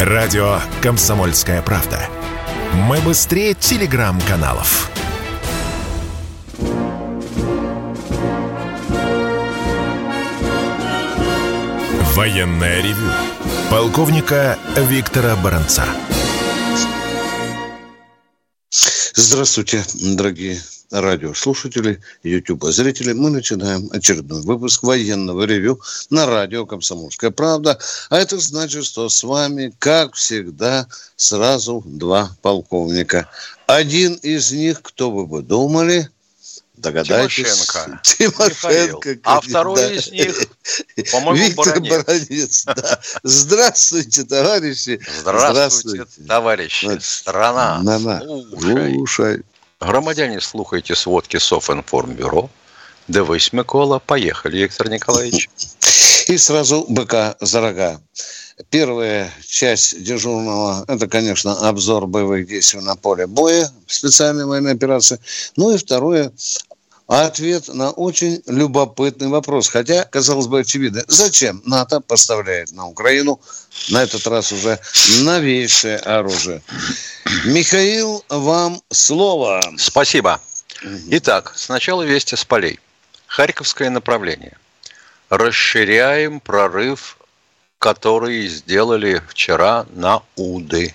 Радио «Комсомольская правда». Мы быстрее телеграм-каналов. Военное ревю. Полковника Виктора Баранца. Здравствуйте, дорогие радиослушатели, YouTube зрители. Мы начинаем очередной выпуск военного ревю на радио «Комсомольская правда». А это значит, что с вами, как всегда, сразу два полковника. Один из них, кто вы бы думали, Догадайтесь. Тимошенко. Тимошенко. А второй из них, по-моему, Виктор Баранец. Баранец. да. Здравствуйте, товарищи. Здравствуйте, товарищи. Страна. На-на. Слушай. Слушай. Громадяне, слухайте сводки Софинформбюро. Дивись, Микола. Поехали, Виктор Николаевич. И сразу быка за рога. Первая часть дежурного – это, конечно, обзор боевых действий на поле боя, специальной военной операции. Ну и второе – ответ на очень любопытный вопрос. Хотя, казалось бы, очевидно. Зачем НАТО поставляет на Украину на этот раз уже новейшее оружие? Михаил, вам слово. Спасибо. Итак, сначала вести с полей. Харьковское направление. Расширяем прорыв, который сделали вчера на Уды.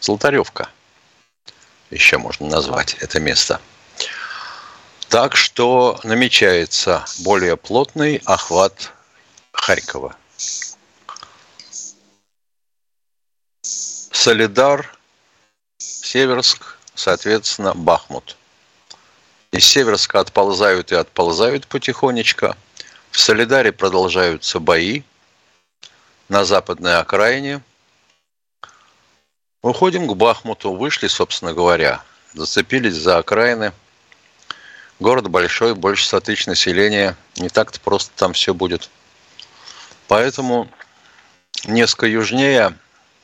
Золотаревка. Еще можно назвать это место. Так что намечается более плотный охват Харькова. Солидар, Северск, соответственно, Бахмут. Из Северска отползают и отползают потихонечку. В Солидаре продолжаются бои на западной окраине. Уходим к Бахмуту. Вышли, собственно говоря, зацепились за окраины. Город большой, больше 100 тысяч населения. Не так-то просто там все будет. Поэтому несколько южнее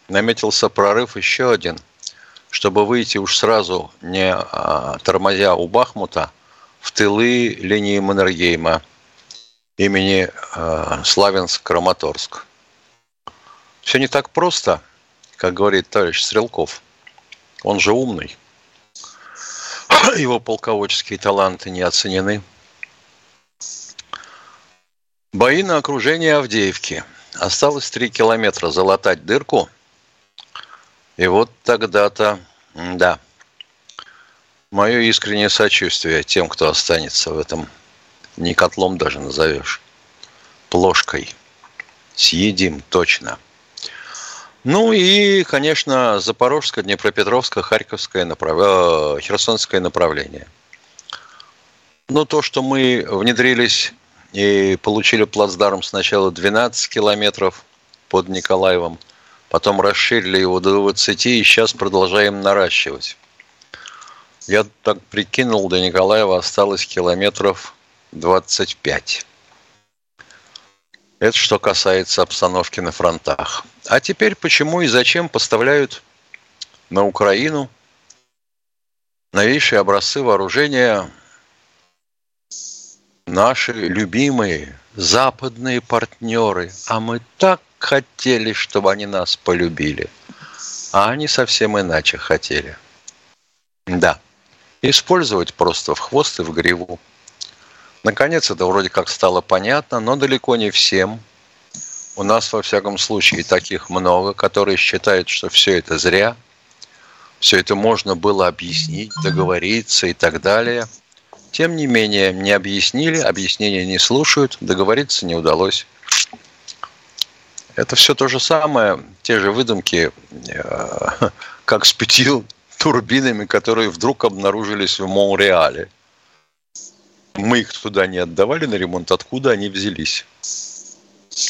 наметился прорыв еще один, чтобы выйти уж сразу, не а, тормозя у Бахмута, в тылы линии Маннергейма имени а, Славянск-Краматорск. Все не так просто, как говорит товарищ Стрелков. Он же умный. Его полководческие таланты не оценены. Бои на окружение Авдеевки. Осталось три километра залатать дырку. И вот тогда-то, да, мое искреннее сочувствие тем, кто останется в этом, не котлом даже назовешь, плошкой. Съедим точно. Ну и, конечно, Запорожское, Днепропетровское, Харьковское, направ... э, Херсонское направление. Но то, что мы внедрились и получили плацдарм сначала 12 километров под Николаевым, потом расширили его до 20 и сейчас продолжаем наращивать. Я так прикинул, до Николаева осталось километров 25. Это что касается обстановки на фронтах. А теперь почему и зачем поставляют на Украину новейшие образцы вооружения наши любимые западные партнеры. А мы так хотели, чтобы они нас полюбили. А они совсем иначе хотели. Да. Использовать просто в хвост и в гриву. Наконец, это вроде как стало понятно, но далеко не всем. У нас, во всяком случае, таких много, которые считают, что все это зря, все это можно было объяснить, договориться и так далее. Тем не менее, не объяснили, объяснения не слушают, договориться не удалось. Это все то же самое, те же выдумки, э, как с пятью турбинами, которые вдруг обнаружились в Монреале. Мы их туда не отдавали на ремонт, откуда они взялись?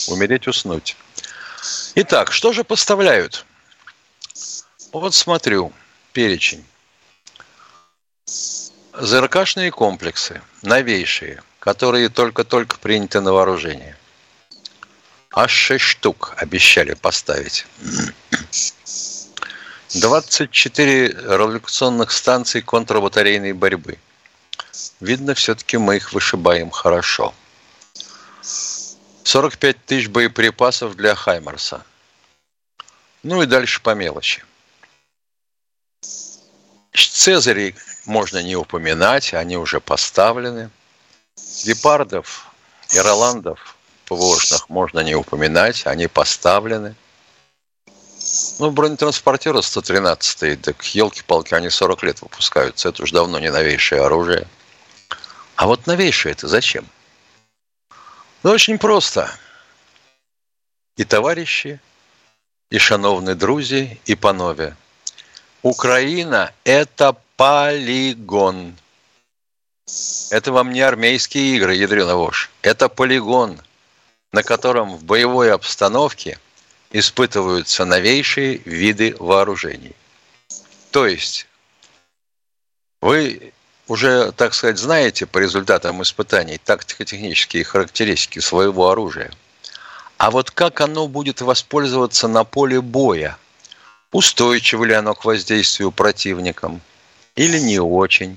Умереть, уснуть. Итак, что же поставляют? Вот смотрю, перечень. ЗРКшные комплексы, новейшие, которые только-только приняты на вооружение. Аж 6 штук обещали поставить. 24 радиолокационных станций контрбатарейной борьбы. Видно, все-таки мы их вышибаем хорошо. 45 тысяч боеприпасов для Хаймарса. Ну и дальше по мелочи. Цезарей можно не упоминать, они уже поставлены. Гепардов и Роландов ПВОшных можно не упоминать, они поставлены. Ну, бронетранспортеры 113 так елки-палки, они 40 лет выпускаются. Это уж давно не новейшее оружие. А вот новейшее это зачем? Ну, очень просто. И товарищи, и шановные друзья, и панове. Украина – это полигон. Это вам не армейские игры, ядрена вошь. Это полигон, на котором в боевой обстановке испытываются новейшие виды вооружений. То есть вы уже, так сказать, знаете по результатам испытаний тактико-технические характеристики своего оружия. А вот как оно будет воспользоваться на поле боя? Устойчиво ли оно к воздействию противникам или не очень?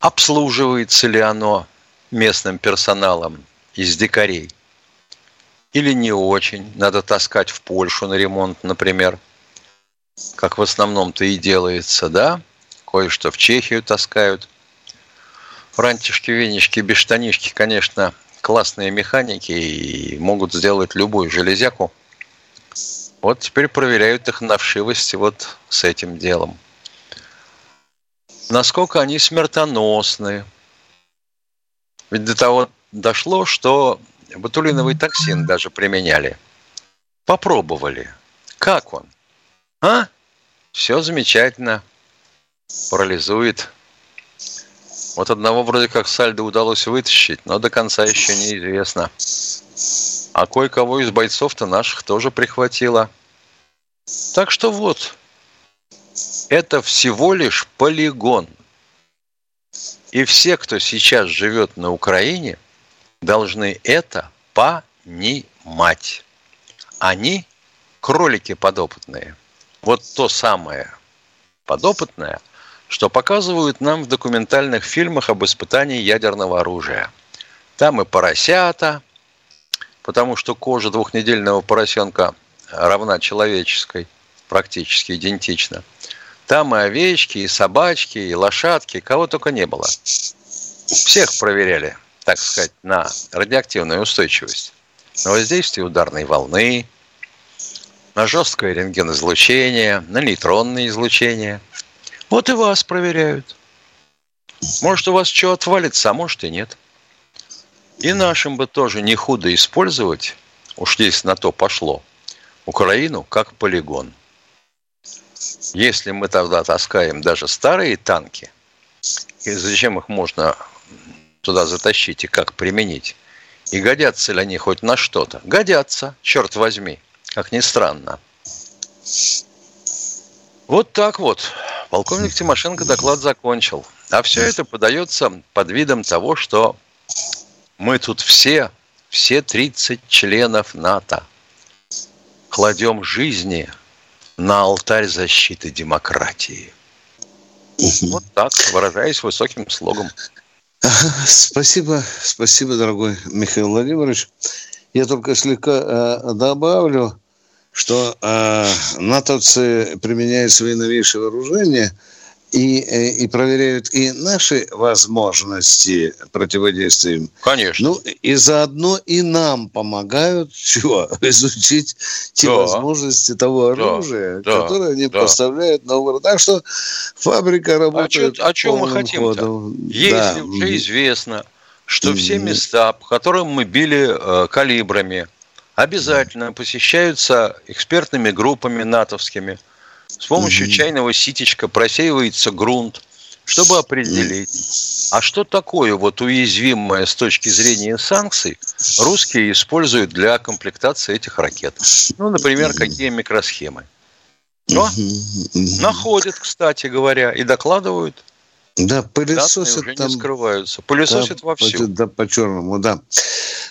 Обслуживается ли оно местным персоналом из дикарей? Или не очень? Надо таскать в Польшу на ремонт, например. Как в основном-то и делается, да? Кое-что в Чехию таскают. Франтишки, венишки, бештанишки, конечно, классные механики и могут сделать любую железяку. Вот теперь проверяют их на вшивость вот с этим делом насколько они смертоносны. Ведь до того дошло, что ботулиновый токсин даже применяли. Попробовали. Как он? А? Все замечательно. Парализует. Вот одного вроде как сальдо удалось вытащить, но до конца еще неизвестно. А кое-кого из бойцов-то наших тоже прихватило. Так что вот, это всего лишь полигон. И все, кто сейчас живет на Украине, должны это понимать. Они кролики подопытные. Вот то самое подопытное, что показывают нам в документальных фильмах об испытании ядерного оружия. Там и поросята, потому что кожа двухнедельного поросенка равна человеческой, практически идентично – там и овечки, и собачки, и лошадки, кого только не было. Всех проверяли, так сказать, на радиоактивную устойчивость. На воздействие ударной волны, на жесткое рентгенизлучение, на нейтронное излучение. Вот и вас проверяют. Может, у вас что отвалится, а может и нет. И нашим бы тоже не худо использовать, уж здесь на то пошло, Украину как полигон – если мы тогда таскаем даже старые танки, и зачем их можно туда затащить и как применить? И годятся ли они хоть на что-то? Годятся, черт возьми, как ни странно. Вот так вот. Полковник Тимошенко доклад закончил. А все это подается под видом того, что мы тут все, все 30 членов НАТО, кладем жизни на алтарь защиты демократии. Вот так, выражаясь высоким слогом. Спасибо, спасибо, дорогой Михаил Владимирович. Я только слегка э, добавлю, что э, натовцы применяют свои новейшие вооружения – и, э, и проверяют и наши возможности противодействия им. Конечно. Ну, и заодно и нам помогают чего? Изучить те да. возможности того оружия, да. которое они да. поставляют на уровень. Так что фабрика а работает А что мы хотим-то? Если да. уже известно, что все места, по которым мы били э, калибрами, обязательно посещаются экспертными группами натовскими – с помощью mm-hmm. чайного ситечка просеивается грунт, чтобы определить, а что такое вот уязвимое с точки зрения санкций русские используют для комплектации этих ракет. Ну, например, какие микросхемы. Но находят, кстати говоря, и докладывают. Да, пылесосят уже там. не скрываются. Пылесосят да, вовсю. Да, по-черному, да.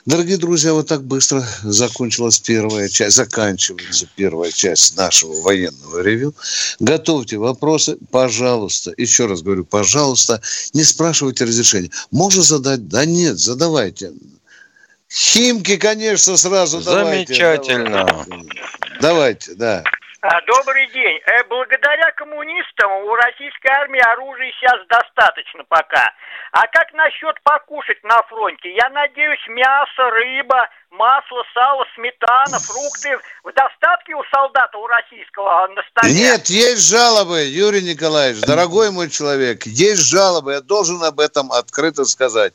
Дорогие друзья, вот так быстро закончилась первая часть, заканчивается первая часть нашего военного ревю. Готовьте вопросы, пожалуйста. Еще раз говорю, пожалуйста, не спрашивайте разрешения. Можно задать? Да нет, задавайте. Химки, конечно, сразу Замечательно. давайте. Давайте, да. А, добрый день. Э, благодаря коммунистам у российской армии оружия сейчас достаточно пока. А как насчет покушать на фронте? Я надеюсь, мясо, рыба, масло, сало, сметана, фрукты в достатке у солдата, у российского на столе? Нет, есть жалобы, Юрий Николаевич, дорогой мой человек, есть жалобы, я должен об этом открыто сказать.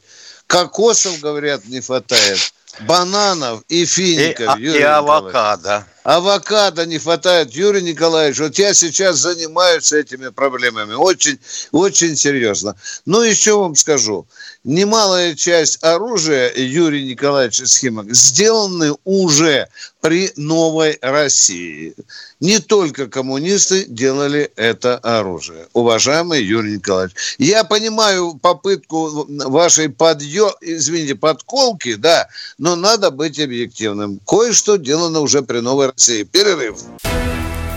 Кокосов, говорят, не хватает бананов и фиников. И, и авокадо. Авокадо не хватает. Юрий Николаевич, вот я сейчас занимаюсь этими проблемами. Очень, очень серьезно. Ну, еще вам скажу. Немалая часть оружия Юрий Николаевич Схимок сделаны уже при новой России. Не только коммунисты делали это оружие. Уважаемый Юрий Николаевич. Я понимаю попытку вашей подъё... извините, подколки, да, но надо быть объективным. Кое-что делано уже при новой России. Перерыв.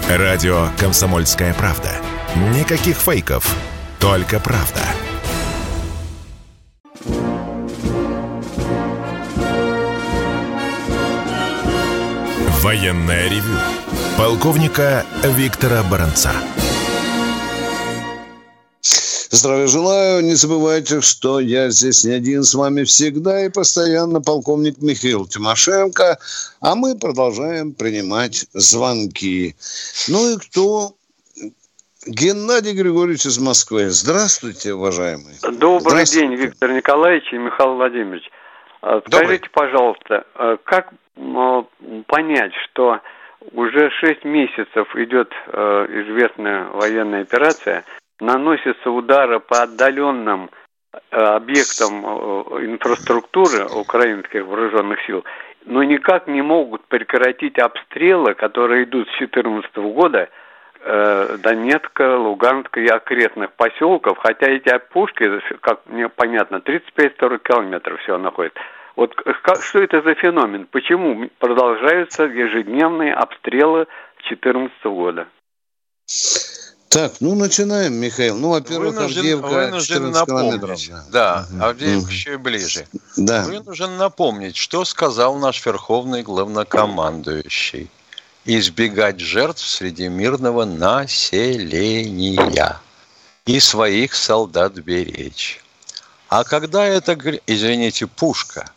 Радио «Комсомольская правда». Никаких фейков, только правда. Военное ревю полковника Виктора Баранца. Здравия желаю. Не забывайте, что я здесь не один с вами всегда и постоянно полковник Михаил Тимошенко. А мы продолжаем принимать звонки. Ну и кто? Геннадий Григорьевич из Москвы. Здравствуйте, уважаемый. Добрый Здравствуйте. день, Виктор Николаевич и Михаил Владимирович. А, скажите, Добрый. пожалуйста, а, как понять, что уже шесть месяцев идет известная военная операция, наносятся удары по отдаленным э, объектам э, инфраструктуры украинских вооруженных сил, но никак не могут прекратить обстрелы, которые идут с 2014 года э, Донецка, Луганска и окрестных поселков, хотя эти пушки, как мне понятно, 35-40 километров всего находят. Вот как, что это за феномен? Почему продолжаются ежедневные обстрелы с 2014 года? Так, ну начинаем, Михаил. Ну, во-первых, вынужден, Авдеевка вынужден напомнить. Да, да Авдеевка угу. еще и ближе. Да. Вынужден напомнить, что сказал наш верховный главнокомандующий. Избегать жертв среди мирного населения и своих солдат беречь. А когда эта, извините, пушка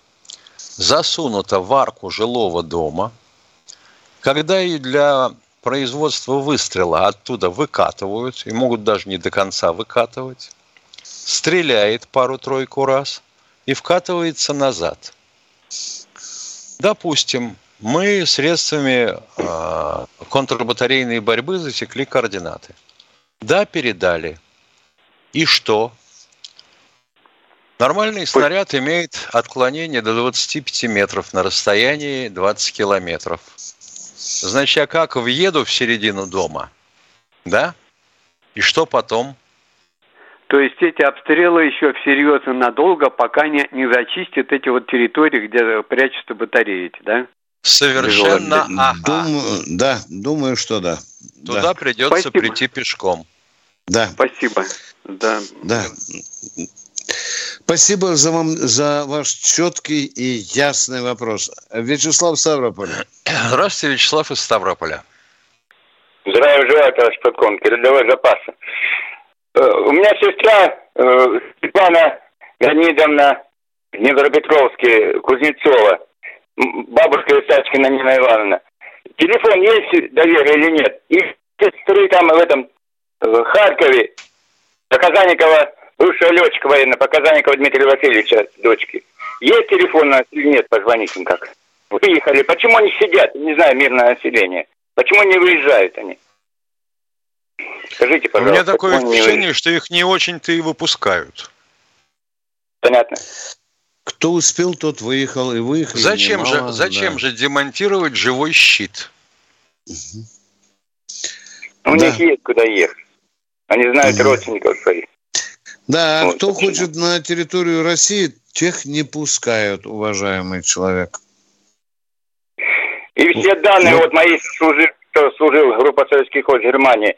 засунута в арку жилого дома, когда и для производства выстрела оттуда выкатывают, и могут даже не до конца выкатывать, стреляет пару-тройку раз и вкатывается назад. Допустим, мы средствами э, контрбатарейной борьбы засекли координаты. Да, передали. И что? Нормальный снаряд имеет отклонение до 25 метров на расстоянии 20 километров. Значит, я как въеду в середину дома, да? И что потом? То есть эти обстрелы еще всерьез и надолго, пока не, не зачистят эти вот территории, где прячутся батареи, да? Совершенно ага. Думаю, да, думаю, что да. Туда да. придется Спасибо. прийти пешком. Да. Спасибо. Да. Да. Спасибо за, вам, за ваш четкий и ясный вопрос. Вячеслав Ставрополь. Здравствуйте, Вячеслав из Ставрополя. Здравия желаю, товарищ полковник, рядовой запаса. Э, у меня сестра э, Светлана Леонидовна Днепропетровске, Кузнецова, бабушка Исачкина Нина Ивановна. Телефон есть доверие или нет? И сестры там в этом в Харькове, Казаникова бывшего летчика военно, Показанникова Дмитрия Васильевича, дочки. Есть телефон или нет, позвонить им как? Выехали. Почему они сидят, не знаю, мирное население? Почему не выезжают они? Скажите, пожалуйста. У меня такое впечатление, что их не очень-то и выпускают. Понятно. Кто успел, тот выехал и выехал. Зачем немало, же, зачем да. же демонтировать живой щит? Угу. У да. них есть куда ехать. Они знают угу. родственников своих. Да, а вот, кто почему? хочет на территорию России, тех не пускают, уважаемый человек. И все данные, ну, вот мои служил, кто служил в группе советских войск Германии,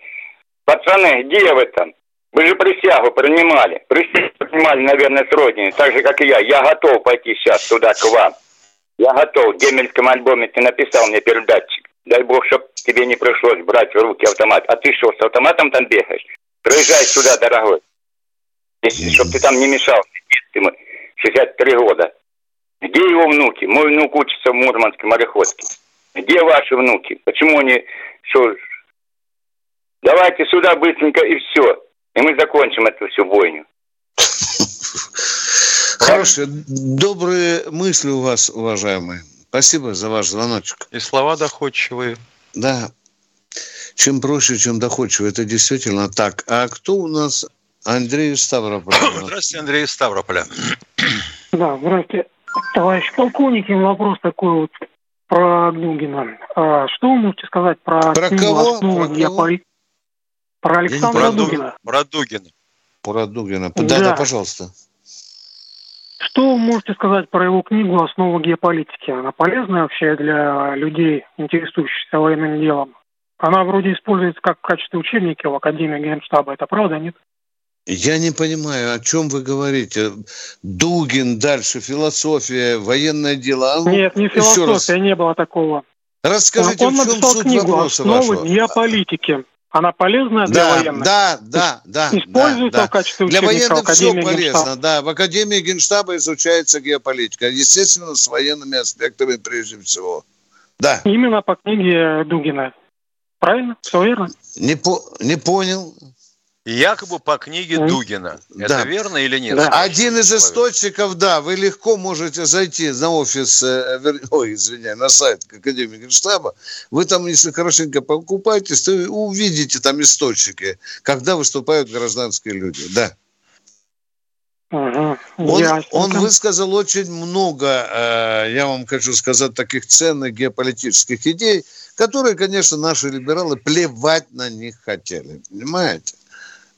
пацаны, где вы там? Вы же присягу принимали. Присягу принимали, наверное, с родины, так же, как и я. Я готов пойти сейчас туда, к вам. Я готов. В Гемельском альбоме ты написал мне передатчик. дай бог, чтобы тебе не пришлось брать в руки автомат. А ты что, с автоматом там бегаешь? Приезжай сюда, дорогой. Чтобы ты там не мешал ему 63 года. Где его внуки? Мой внук учится в Мурманской мореходке. Где ваши внуки? Почему они... Что... Давайте сюда быстренько и все. И мы закончим эту всю бойню. Хорошие, добрые мысли у вас, уважаемые. Спасибо за ваш звоночек. И слова доходчивые. Да. Чем проще, чем доходчиво. Это действительно так. А кто у нас? Андрей из Ставрополя. Здравствуйте, Андрей из Ставрополя. Да, здравствуйте. Товарищ полковник, вопрос такой вот про Дугина. А что вы можете сказать про, про кого? основы про геополитики? Про Александра про Дугина. Про Дугина. Про Дугина. Да, да, да, пожалуйста. Что вы можете сказать про его книгу «Основа геополитики»? Она полезная вообще для людей, интересующихся военным делом? Она вроде используется как в качестве учебника в Академии Генштаба. Это правда, нет? Я не понимаю, о чем вы говорите. Дугин, дальше философия, военное дело. А Нет, не философия, не было такого. Расскажите, Он в чем написал суть книгу вопроса «Основы вашего? геополитики». Она полезная для да, военных? Да, да, да. Используется да, в качестве Для военных все полезно, Генштаба. да. В Академии Генштаба изучается геополитика. Естественно, с военными аспектами прежде всего. Да. Именно по книге Дугина. Правильно? Все верно? Не, по, не понял. Якобы по книге. Дугина. Да. Это верно или нет? Да. Один из источников, да, вы легко можете зайти на офис, э, ой, извиняюсь, на сайт Академии Генштаба. Вы там, если хорошенько покупаетесь, то увидите там источники, когда выступают гражданские люди. Да. Угу. Он, он высказал очень много, э, я вам хочу сказать, таких ценных геополитических идей, которые, конечно, наши либералы плевать на них хотели. Понимаете?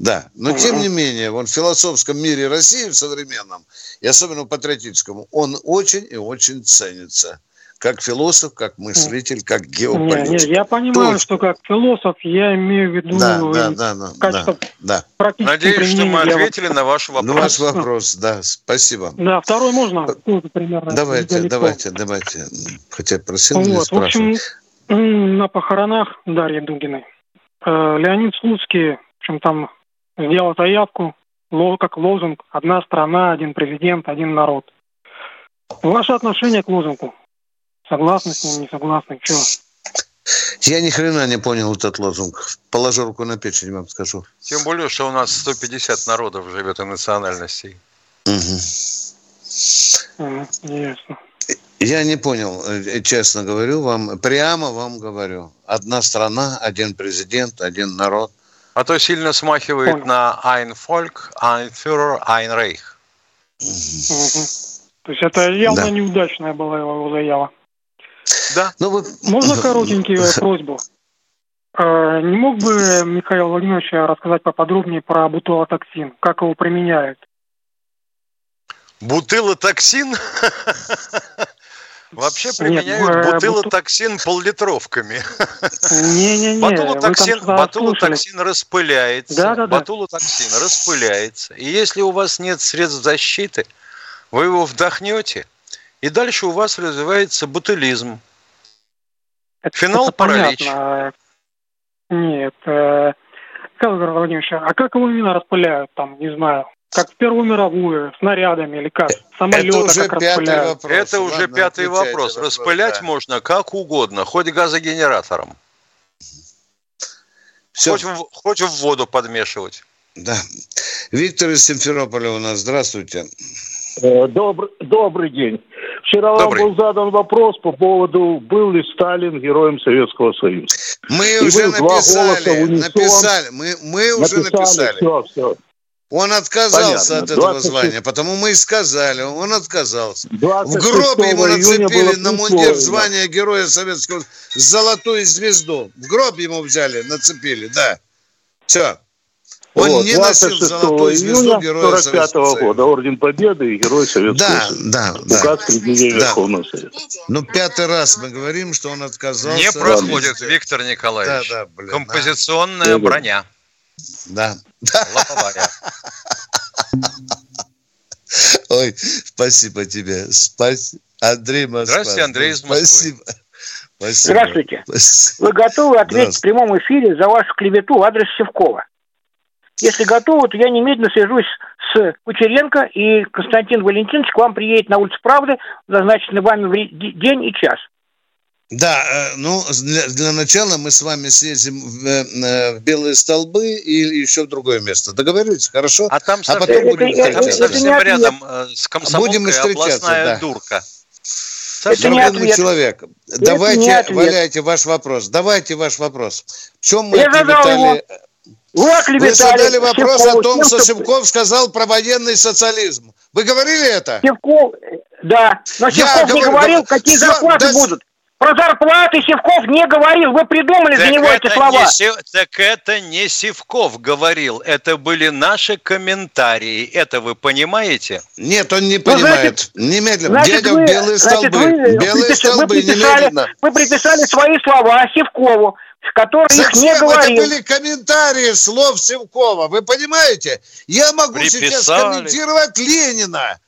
Да, но тем не менее, он в философском мире России, в современном, и особенно в патриотическом, он очень и очень ценится. Как философ, как мыслитель, как геополитик. не, я понимаю, Точно. что как философ я имею в виду Да, э, да, да, да, качество да, да. практического Надеюсь, что мы применения для- ответили на ваш Ну, вопрос. ваш вопрос, да, спасибо. Да, второй можно? Тоже примерно Давайте, недалеко. давайте, давайте. Хотя просил не Вот, в общем, на похоронах Дарьи Дугиной э, Леонид Слуцкий, в общем, там сделал заявку, как лозунг «Одна страна, один президент, один народ». Ваше отношение к лозунгу? Согласны с ним, не согласны? Чего? Я ни хрена не понял этот лозунг. Положу руку на печень, вам скажу. Тем более, что у нас 150 народов живет и национальностей. Мгм, ясно. Я не понял, э, честно говорю вам, прямо вам говорю. Одна страна, один президент, один народ. А то сильно смахивает Понял. на Ein Volk, Ein Führer, Ein Reich. Мгм. То есть это явно Да. неудачная была его заява. Да. Ну, вы... Можно коротенькую просьбу? Э, Не мог бы Михаил Владимирович рассказать поподробнее про бутылотоксин? Как его применяют? Бутылотоксин? Вообще применяют э, бутылотоксин поллитровками. Не-не-не, Батулотоксин, распыляется. Да-да-да. Батулотоксин распыляется. И если у вас нет средств защиты, вы его вдохнете, и дальше у вас развивается ботулизм. Это- Финал это паралич. понятно. Нет. э, Владимирович, а как его именно распыляют там, не знаю? Как в Первую мировую, снарядами или как? Это Самолеты уже как пятый распыляют? вопрос. Это уже Ладно, пятый отвечайте вопрос. на Распылять да. можно как угодно, хоть газогенератором, Всё, хоть, в, хоть в воду подмешивать. да. Виктор из Симферополя у нас. Здравствуйте. Э, Добрый, добрый день. Вчера Добрый. вам был задан вопрос по поводу, был ли Сталин героем Советского Союза. Мы И уже написали, написали, мы, мы уже написали. Все, все. Он отказался Понятно. от этого 26. звания, потому мы и сказали, он отказался. В 26 гроб ему нацепили на мундир звание Героя Советского золотую звезду. В гроб ему взяли, нацепили, да. Все. Он Вот, не носил 26 золотую звезду Героя 45 Советского года. Орден Победы и Герой Советского Да, Союза. да, да. Указ Да. Верховного Совета. Ну, пятый раз мы говорим, что он отказался. Не проходит. Виктор Николаевич. Да, да, блин, Композиционная а. броня. Да. Лобовая. Ой, спасибо тебе. Спасибо. Андрей Москва. Здравствуйте, Андрей из Москвы. Спасибо. Спасибо. Здравствуйте. Спасибо. Вы готовы ответить в прямом эфире за вашу клевету в адрес Севкова? Если готовы, то я немедленно свяжусь с Кучеренко, и Константин Валентинович к вам приедет на улицу Правды в назначенный вами день и час. Да, э, ну, для, для начала мы с вами съездим в, э, в Белые столбы и еще в другое место. Договорились? Хорошо? А там а совсем, потом это- будем это- там встречаться. это совсем рядом э, с комсомолкой Будем встречаться, областная да. дурка. Это Совсем. Дорогой человек, не давайте, валяйте ваш вопрос. Давайте ваш вопрос. В чем мы Я оклеветали? Вы задали вопрос Севкову о том, тем, что Севков сказал про военный социализм. Вы говорили это? Севков, э, да, но Я Севков не говорю, говорил, да, какие всё, зарплаты да будут. Про зарплаты Севков не говорил. Вы придумали за Так него эти это, слова. не так это не Сивков говорил, это были наши комментарии. Это вы понимаете? Нет, он не Ну, значит- понимает. Немедленно. Значит, Дядя, вы, белые значит, столбы. вы, белые припис- столбы, вы приписали, немедленно. вы приписали свои слова Севкову, который их Зачем? не Это говорил. были комментарии слов Севкова. Вы понимаете? Я могу сейчас Приписали. комментировать Ленина.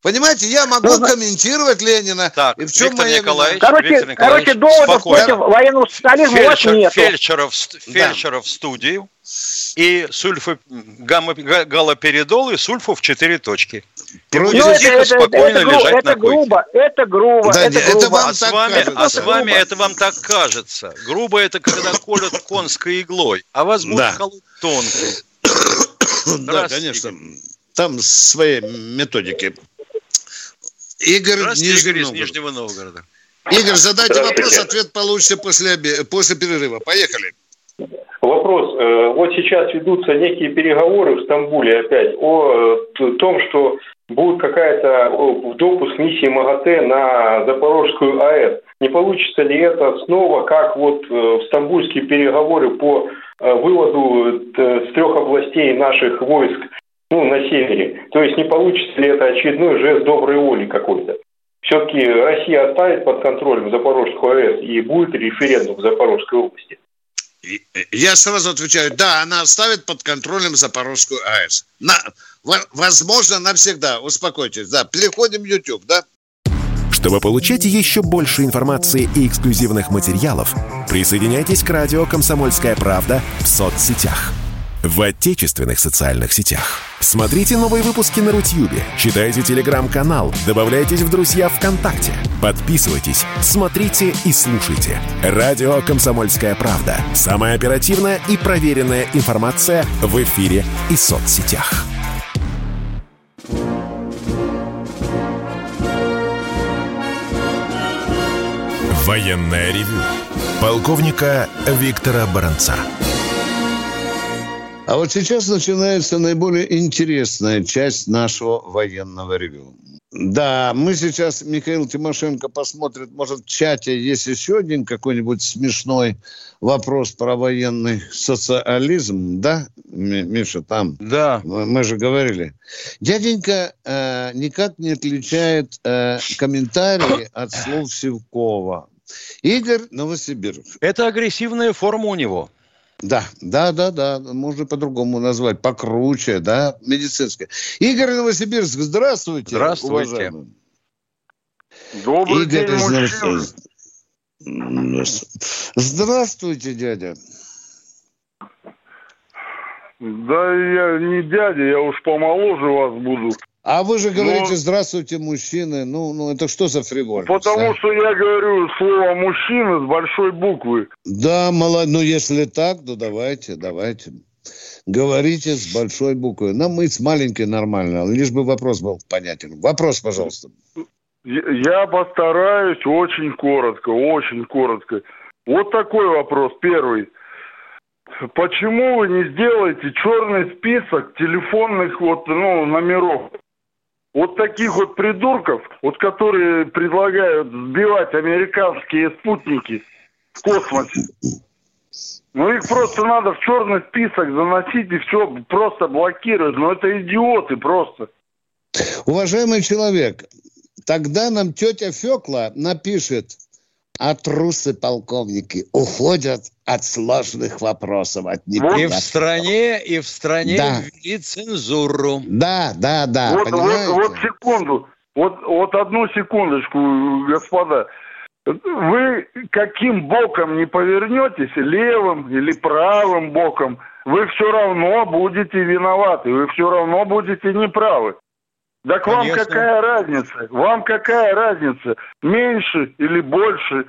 Понимаете, я могу Ну, зна- комментировать Ленина. Так, И в чем Виктор моя Николаевич? Короче, Виктор Николаевич, короче доводов спокойно. против военного социализма у вас Фельдшер- нет. фельдшеров, фельдшеров в студию и сульфы, гамма, га- галоперидол и сульфу в четыре точки. И Ну, будет это, тихо, это, спокойно это, гру- лежать это на койке. грубо, это грубо, Да это не, это грубо. вам А с так вами, кажется. а с вами Грубо. это вам так кажется. Грубо это когда колют конской иглой, а вас будут Да. колоть тонкой. Да, конечно. Там свои методики. Игорь, Здравствуйте, Нижний Игорь из. Нижнего Новгорода. Игорь, задайте вопрос, ответ получите после, после перерыва. Поехали. Вопрос. Э, Вот сейчас ведутся некие переговоры в Стамбуле опять о э, том, что будет какая-то допуск миссии МАГАТЭ на Запорожскую АЭС. Не получится ли это снова, как вот э, в стамбульские переговоры по выводу с трех областей наших войск ну, на севере? То есть не получится ли это очередной жест доброй воли какой-то? Все-таки Россия оставит под контролем Запорожскую АЭС и будет референдум в Запорожской области? И- Я сразу отвечаю, да, она оставит под контролем Запорожскую АЭС. На, во- возможно, навсегда. Успокойтесь. Да, переходим в YouTube, да? Чтобы получать еще больше информации и эксклюзивных материалов, присоединяйтесь к радио «Комсомольская правда» в соцсетях. В отечественных социальных сетях. Смотрите новые выпуски на Рутьюбе, читайте телеграм-канал, добавляйтесь в друзья ВКонтакте, подписывайтесь, смотрите и слушайте. Радио «Комсомольская правда». Самая оперативная и проверенная информация в эфире и соцсетях. Военное ревю полковника Виктора Баранца. А вот сейчас начинается наиболее интересная часть нашего военного ревю. Да, мы сейчас, Михаил Тимошенко посмотрит, может, в чате есть еще один какой-нибудь смешной вопрос про военный социализм, да, Ми- Миша, там? Да. Мы, мы же говорили. Дяденька э, никак не отличает э, комментарии от слов Севкова. Игорь Новосибирск. Это агрессивная форма у него. Да, да, да, да, можно по-другому назвать, покруче, да, медицинское. Игорь Новосибирск, здравствуйте. Здравствуйте. уважаемый. Добрый Игорь день, из. Новосибирска. Здравствуйте, дядя. Да я не дядя, я уж помоложе вас буду. А вы же говорите, Ну- здравствуйте, мужчины. Ну, ну это что за фривольность? Потому а? что я говорю слово мужчина с большой буквы. Да, мало, ну если так, то давайте, давайте. Говорите с большой буквы. Нам мы с маленькой нормально, лишь бы вопрос был понятен. Вопрос, пожалуйста. Я постараюсь очень коротко, очень коротко. Вот такой вопрос, первый. Почему вы не сделаете черный список телефонных вот, ну, номеров? Вот таких вот придурков, вот которые предлагают сбивать американские спутники в космосе. Ну их просто надо в черный список заносить и все просто блокировать. Ну это идиоты просто. Уважаемый человек, тогда нам тетя Фекла напишет, а трусы полковники уходят от сложных вопросов, от И в неприятных. стране, и в стране Да. ввели цензуру. Да, да, да, вот, вот, вот секунду, вот, вот одну секундочку, господа. вы каким боком не повернетесь, левым или правым боком, вы все равно будете виноваты, вы все равно будете неправы. Так Конечно. вам какая разница? Вам какая разница? Меньше или больше?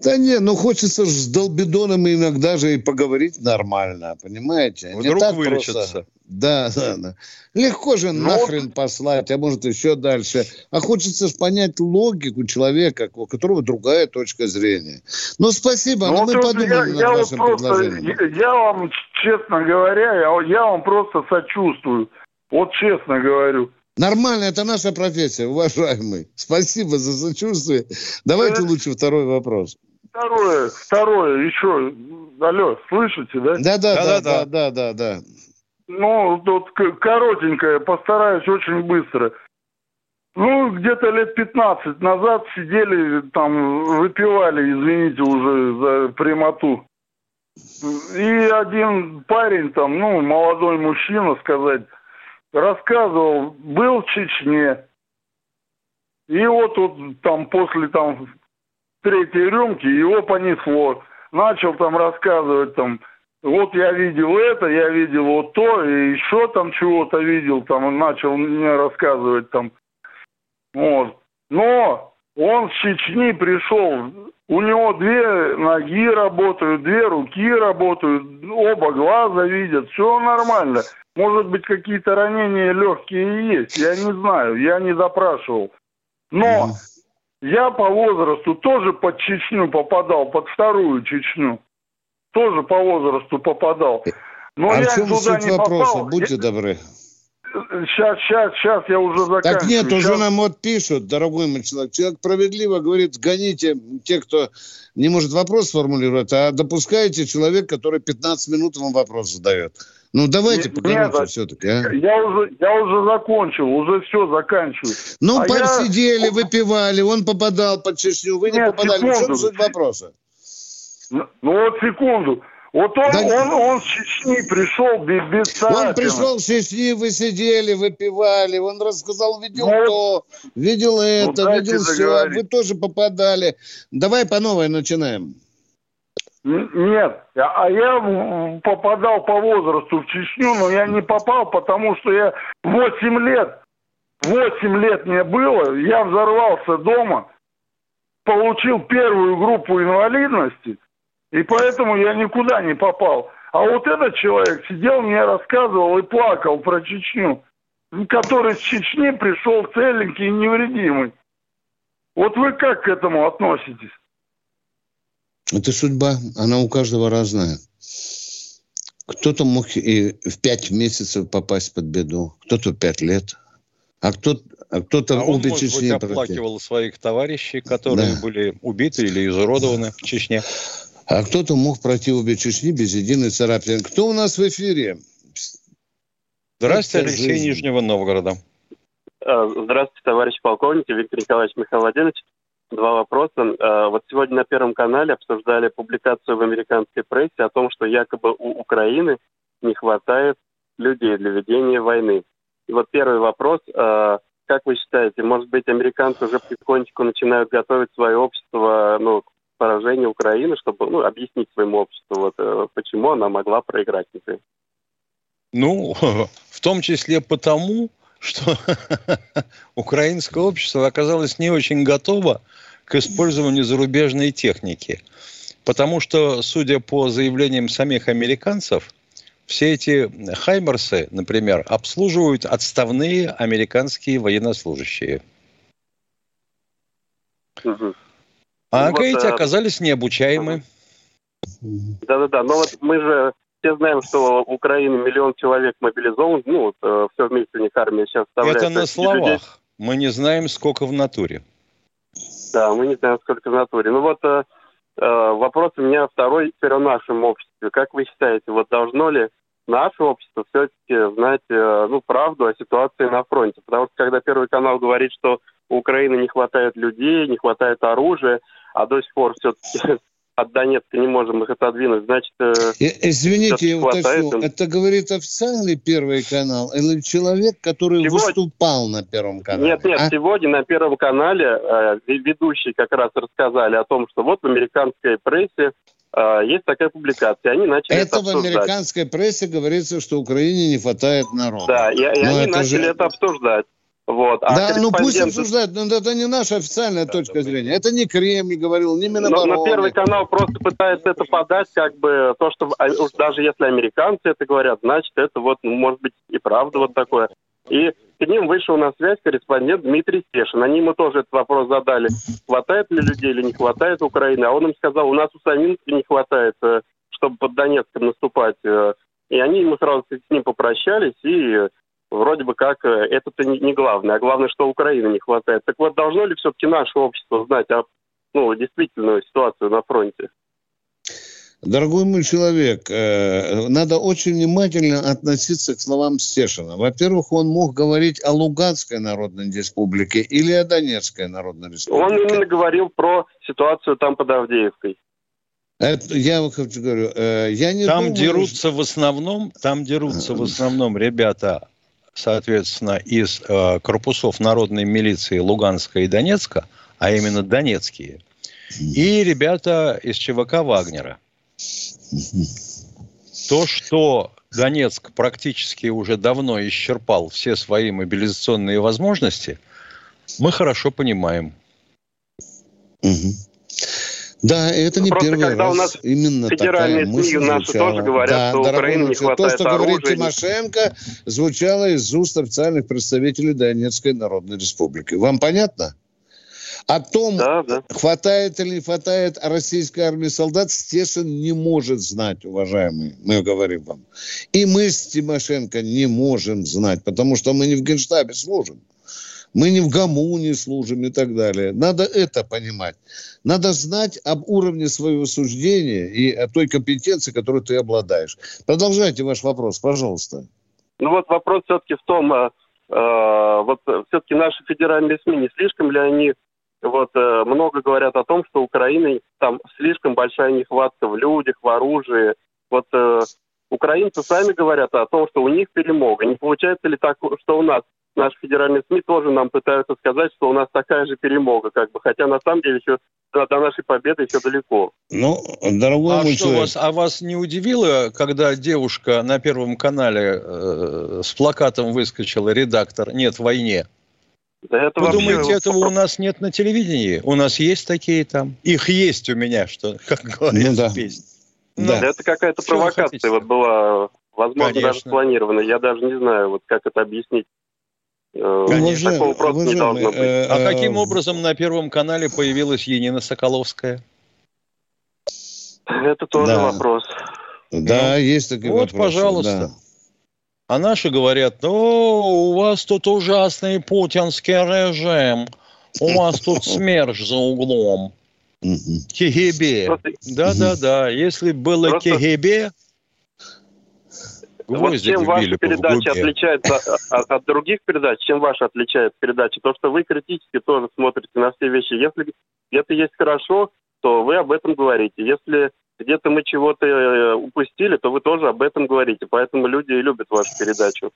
Да не, ну хочется же с долбидоном иногда же и поговорить нормально, понимаете? Вдруг не так вылечится. Просто... Да, да, да. Легко же Но... Ну, нахрен послать, а может еще дальше. А хочется же понять логику человека, у которого другая точка зрения. Ну, спасибо, ну, но мы подумаем я, над вашим вот просто, предложением. Я, я вам, честно говоря, я, я вам просто сочувствую. Вот честно говорю. Нормально, это наша профессия, уважаемый. Спасибо за сочувствие. Давайте это... лучше второй вопрос. Второе, второе, еще. Алло, слышите, да? Да, да, да, да, да, да, да. Ну, тут коротенькое, постараюсь очень быстро. Ну, где-то лет 15 назад сидели там, выпивали, извините уже за прямоту. И один парень там, ну, молодой мужчина, сказать, рассказывал, был в Чечне. И вот тут там после там третьей рюмки его понесло. Начал там рассказывать там, вот я видел это, я видел вот то, и еще там чего-то видел, там он начал мне рассказывать там. Вот. Но он с Чечни пришел, у него две ноги работают, две руки работают, оба глаза видят, все нормально. Может быть, какие-то ранения легкие есть, я не знаю, я не допрашивал. Но я по возрасту тоже под Чечню попадал, под вторую Чечню. Тоже по возрасту попадал. Но а я в чем туда суть вопроса? Попал. Будьте я... добры. Сейчас, сейчас, сейчас я уже заканчиваю. Так нет, сейчас... уже нам вот пишут, дорогой мой человек. Человек справедливо говорит, гоните те, кто не может вопрос сформулировать, а допускаете человека, который 15 минут вам вопрос задает. Ну, давайте покажемся все-таки, а? Я уже, я уже закончил, уже все заканчиваю. Ну, а посидели, я... выпивали, он попадал под чешню, вы Нет, не попадали. Секунду. В чем суть вопроса? Ну, ну вот секунду. Вот он, да... он, он с Чечни пришел без, без царапина. Он пришел с Чечни, вы сидели, выпивали, он рассказал, видел ну, то, видел ну, это, ну, видел все, вы тоже попадали. Давай по новой начинаем. Нет, а я попадал по возрасту в Чечню, но я не попал, потому что я 8 лет, 8 лет мне было, я взорвался дома, получил первую группу инвалидности, и поэтому я никуда не попал. А вот этот человек сидел, мне рассказывал и плакал про Чечню, который с Чечни пришел целенький и невредимый. Вот вы как к этому относитесь? Это судьба, она у каждого разная. Кто-то мог и в пять месяцев попасть под беду, кто-то пять лет, а кто-то а кто-то а он, может быть, оплакивал против. своих товарищей, которые да. были убиты или изуродованы в Чечне. А кто-то мог пройти обе Чечни без единой царапины. Кто у нас в эфире? Здравствуйте, Алексей жизнь. Нижнего Новгорода. А, здравствуйте, товарищ полковник, Виктор Николаевич Михаил Владимирович. Два вопроса. А, вот сегодня на Первом канале обсуждали публикацию в американской прессе о том, что якобы у Украины не хватает людей для ведения войны. И вот первый вопрос. А, как вы считаете, может быть, американцы уже потихонечку начинают готовить свое общество ну, к поражению Украины, чтобы ну, объяснить своему обществу, вот, э, почему она могла проиграть? Ну, в том числе потому, что украинское общество оказалось не очень готово к использованию зарубежной техники. Потому что, судя по заявлениям самих американцев, все эти «Хаймерсы», например, обслуживают отставные американские военнослужащие. Угу. А ну, эти вот, оказались необучаемы. Да-да-да, но вот мы же все знаем, что в Украине миллион человек мобилизован, ну, вот, э, все вместе у них армия сейчас составляет. Это на словах. Людей. Мы не знаем, сколько в натуре. Да, мы не знаем, сколько в натуре. Ну вот э, э вопрос у меня второй теперь о нашем обществе. Как вы считаете, вот должно ли наше общество все-таки знать э, ну, правду о ситуации на фронте? Потому что когда Первый канал говорит, что у Украины не хватает людей, не хватает оружия, а до сих пор все-таки от Донецка не можем их отодвинуть, значит... Э, извините, я уточню, это говорит официальный Первый канал или человек, который сегодня... выступал на Первом канале? Нет, нет, а? сегодня на Первом канале э, ведущие как раз рассказали о том, что вот в американской прессе э, есть такая публикация, они начали это, это в американской прессе говорится, что Украине не хватает народа. Да, и, и они начали же... это обсуждать. Вот. А да, ну пусть обсуждают, но это не наша официальная да, точка да, зрения. Это не Кремль говорил, не Минобороны. Но, но Первый канал просто пытается это подать, как бы, то, что а, уж даже если американцы это говорят, значит, это вот, ну, может быть, и правда вот такое. И к ним вышел на связь корреспондент Дмитрий Стешин. Они ему тоже этот вопрос задали, хватает ли людей или не хватает Украины. А он им сказал, у нас у самих не хватает, э, чтобы под Донецком наступать. Э. И они ему сразу с ним попрощались и вроде бы как э, это-то не главное, а главное, что Украины не хватает. Так вот, должно ли все-таки наше общество знать о ну, действительную ситуацию на фронте? Дорогой мой человек, э, надо очень внимательно относиться к словам Стешина. Во-первых, он мог говорить о Луганской народной республике или о Донецкой народной республике. Он именно говорил про ситуацию там под Авдеевкой. Это, я хочу говорю, э, я не Там думаю, дерутся в основном, там дерутся в основном ребята соответственно, из э, корпусов народной милиции Луганска и Донецка, а именно донецкие, и ребята из ЧВК Вагнера. То, что Донецк практически уже давно исчерпал все свои мобилизационные возможности, мы хорошо понимаем. Угу. Да, это не Просто первый когда раз. У нас Именно федеральные такая мысль наши звучала. тоже говорят, да, что Украине не хватает То, что оружия. говорит Тимошенко, звучало из уст официальных представителей Донецкой Народной Республики. Вам понятно? О том, да, да. хватает или не хватает российской армии солдат, Стешин не может знать, уважаемые, мы говорим вам. И мы с Тимошенко не можем знать, потому что мы не в Генштабе служим мы не в ГАМУ служим и так далее. Надо это понимать. Надо знать об уровне своего суждения и о той компетенции, которой ты обладаешь. Продолжайте ваш вопрос, пожалуйста. Ну вот вопрос все-таки в том, э, э, вот все-таки наши федеральные СМИ, не слишком ли они вот э, много говорят о том, что Украины там слишком большая нехватка в людях, в оружии. Вот э, украинцы сами говорят о том, что у них перемога. Не получается ли так, что у нас наши федеральные СМИ тоже нам пытаются сказать, что у нас такая же перемога, как бы, хотя на самом деле еще до, до нашей победы еще далеко. Ну, дорогой а мой что человек... вас, а вас не удивило, когда девушка на Первом канале э, с плакатом выскочила, редактор «Нет войне»? Да это Вы вообще... думаете, этого у нас нет на телевидении? У нас есть такие там? Их есть у меня, что, как говорится, ну, да. песня. Ну, да. Это какая-то провокация вот была, возможно, Конечно. даже спланирована. Я даже не знаю, вот как это объяснить. Э, Конечно, такого просто не должно быть. Э, а каким э, образом на Первом канале появилась Енина Соколовская? Это тоже да. вопрос. Да, ну, есть такой вот, вопрос. Вот, пожалуйста. Да. А наши говорят, ну, у вас тут ужасный путинский режим, у вас тут смерч за углом. КГБ. Да-да-да, если было КГБ, вот чем ваша передача отличается от, от других передач, чем ваша отличается передача? То, что вы критически тоже смотрите на все вещи. Если где-то есть хорошо, то вы об этом говорите. Если где-то мы чего-то э, упустили, то вы тоже об этом говорите. Поэтому люди и любят вашу передачу.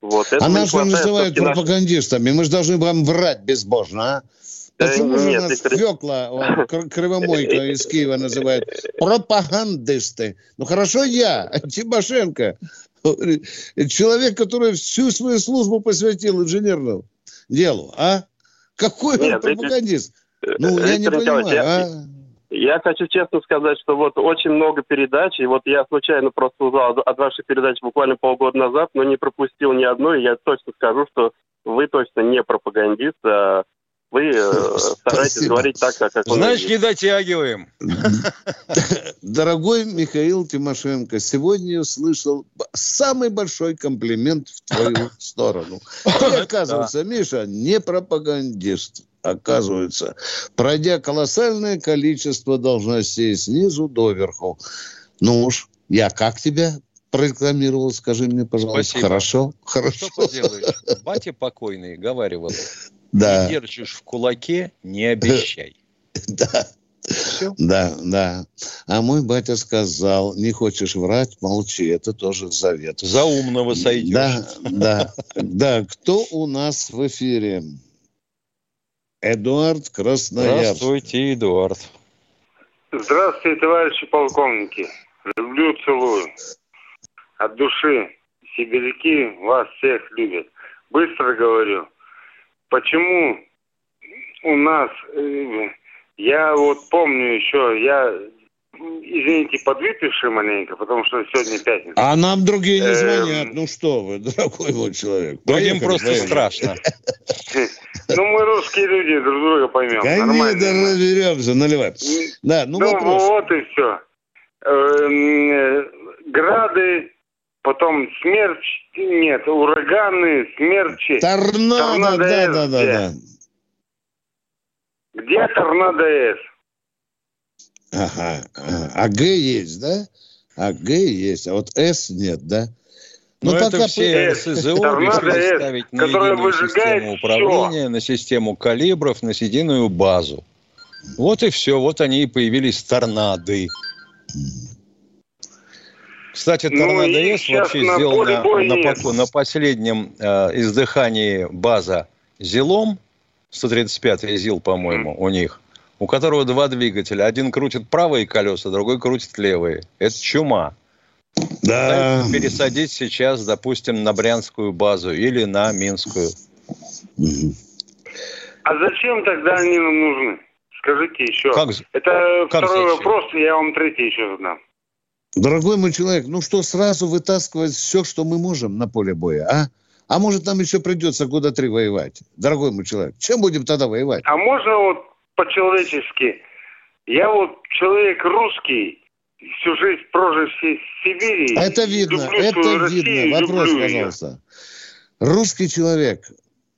Вот. а нас же называют пропагандистами. Мы же должны вам врать безбожно, а? Почему же нас. Фекла, Кривомойка из Киева называют пропагандисты? Ну хорошо я, Тимошенко, Человек, который всю свою службу посвятил инженерному делу, а? Какой Нет, он пропагандист? Ну, я не понимаю, я, а? Я хочу честно сказать, что вот очень много передач, и вот я случайно просто узнал от вашей передачи буквально полгода назад, но не пропустил ни одной, и я точно скажу, что вы точно не пропагандист, а вы э, стараетесь говорить так, как, как Значит, не дотягиваем. Дорогой Михаил Тимошенко, сегодня я услышал самый большой комплимент в твою сторону. Ты, оказывается, Миша, не пропагандист оказывается, пройдя колоссальное количество должностей снизу до верху. Ну уж, я как тебя прорекламировал, скажи мне, пожалуйста. Спасибо. Хорошо? Хорошо. Что поделаешь? Батя покойный говаривал, да. Не держишь в кулаке, не обещай. Да. все. Да, да. А мой батя сказал, не хочешь врать, молчи. Это тоже завет. За умного сойдешь. Да, да. Да, кто у нас в эфире? Эдуард Красноярск. Здравствуйте, Эдуард. Здравствуйте, товарищи полковники. Люблю, целую. От души. Сибиряки вас всех любят. Быстро говорю. Почему у нас, э, я вот помню еще, я, извините, подвыпивший маленько, потому что сегодня пятница. А нам другие не Эм. звонят. Ну что вы, дорогой мой человек. Другим просто страшно. Ну, мы русские люди, друг друга поймем. Конечно, Нормально. разберемся, наливай. Да, ну Ну, вот и все. Грады, потом смерч, нет, ураганы, смерчи. Торнадо, да, С да, да, где? да. Где торнадо С? Ага. А Г есть, да? А Г есть, а вот С нет, да? Но Ну, это пока все по- СЗО Торнадо решили ставить на которая единую выжигает систему управления, на систему калибров, на единую базу. Вот и все, вот они и появились торнады. Кстати, Ну, торнадо С вообще на сделана на, поку- на последнем э, издыхании база Зилом, 135-й ЗИЛ, по-моему, у них, у которого два двигателя. Один крутит правые колеса, другой крутит левые. Это чума. Да. Пытаются пересадить сейчас, допустим, на Брянскую базу или на Минскую. А зачем тогда они нам нужны? Скажите еще. Как- Это как второй зачем? вопрос, я вам третий еще задам. Дорогой мой человек, ну что, сразу вытаскивать все, что мы можем на поле боя, а? А может, нам еще придется года три воевать? Дорогой мой человек, чем будем тогда воевать? А можно вот по-человечески? Я вот человек русский, всю жизнь проживший в Сибири. Это видно, люблю это Россию, видно. Вопрос, люблю ее. пожалуйста. Русский человек,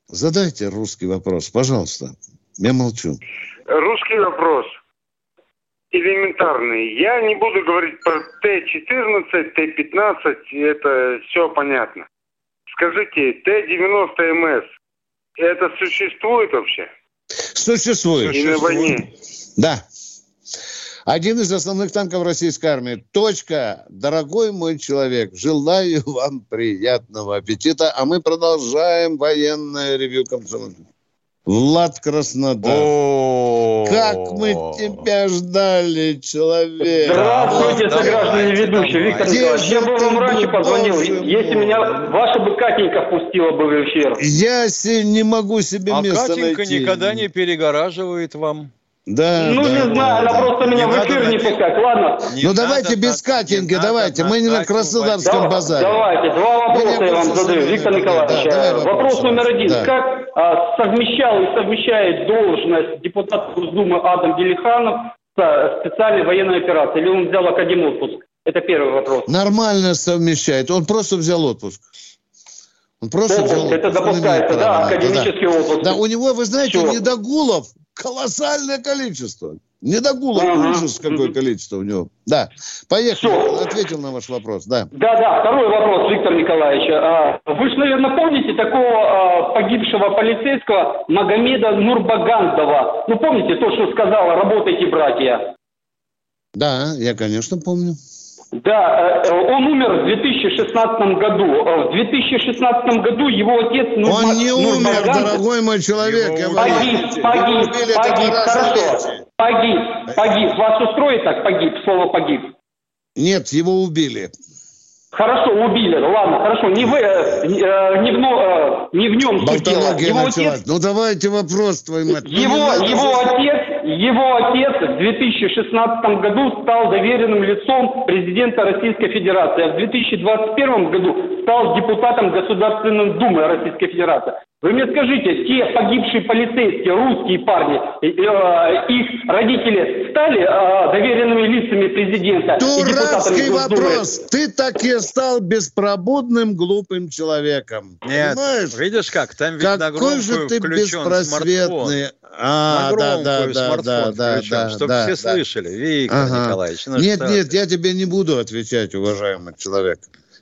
задайте русский вопрос, пожалуйста. Я молчу. Русский вопрос. Элементарный. Я не буду говорить про Т-14, Т-15, это все понятно. Скажите, Т-90МС, это существует вообще? Существует. И на войне? Да. Один из основных танков российской армии. Точка. Дорогой мой человек, желаю вам приятного аппетита. А мы продолжаем военное ревью комсомольца. Влад Краснодар. Как мы тебя ждали, человек. Здравствуйте, сограждане ведущие. Виктор. Николаевич, я бы вам раньше позвонил. Если меня ваша бы Катенька впустила бы в эфир. Я не могу себе А места Катенька найти. никогда не перегораживает вам. Да, ну, да, не да, знаю, она да. просто меня Не в надо эфир не на- пускать. Ладно. Не ну надо давайте без Катеньки, не надо давайте. на Мы не на Краснодарском Да- базаре. Давайте, два вопроса Меня я вам задаю, Виктор Николаевич. да, вопрос, Вопрос номер один. да. Как а, совмещал и совмещает должность депутата Госдумы Адам Делиханов с специальной военной операцией? Или он взял отпуск? Это первый вопрос. Нормально совмещает. Он просто взял отпуск. Он просто Отпуск, взял это отпуск. Допускается, да, академический отпуск. Да, у него, вы знаете, Всё. недогулов колоссальное количество. Недогулов, Ага. ужас какое количество у него. Да, поехали. Всё. Ответил на ваш вопрос, да. Да, да, второй вопрос, Виктор Николаевич. А, Вы же, наверное, помните такого а, погибшего полицейского Магомеда Нурбагандова? Ну, помните то, что сказала «работайте, братья»? Да, я, конечно, помню. Да, э, он умер в 2016 году. Э, В 2016 году его отец Нурма- Он не умер, Нурбагандов- дорогой мой человек. говорю. Погиб, погиб, погиб, хорошо. Погиб, погиб. Вас устроит так погиб, слово погиб? Нет, его убили. Хорошо, убили. Ладно, хорошо. Не, вы, э, не, э, в, э, не в нем суть дела. Его началась. отец, Ну давайте вопрос, твою мать. Его, его отец, его отец в 2016 году стал доверенным лицом президента Российской Федерации, а в 2021 году стал депутатом Государственной Думы Российской Федерации. Вы мне скажите, те погибшие полицейские, русские парни, э, э, их родители стали э, доверенными лицами президента и депутатами Дурацкий Госдумы? вопрос. Ты так и стал беспробудным, глупым человеком. Нет, Понимаешь? видишь как, там ведь на Какой же ты включен беспросветный. А, на да, да, да, смартфон да, да, включен, да, чтобы да, все да. слышали. Виктор Ага. Николаевич, ну нет, что нет, ты? я тебе не буду отвечать, уважаемый человек.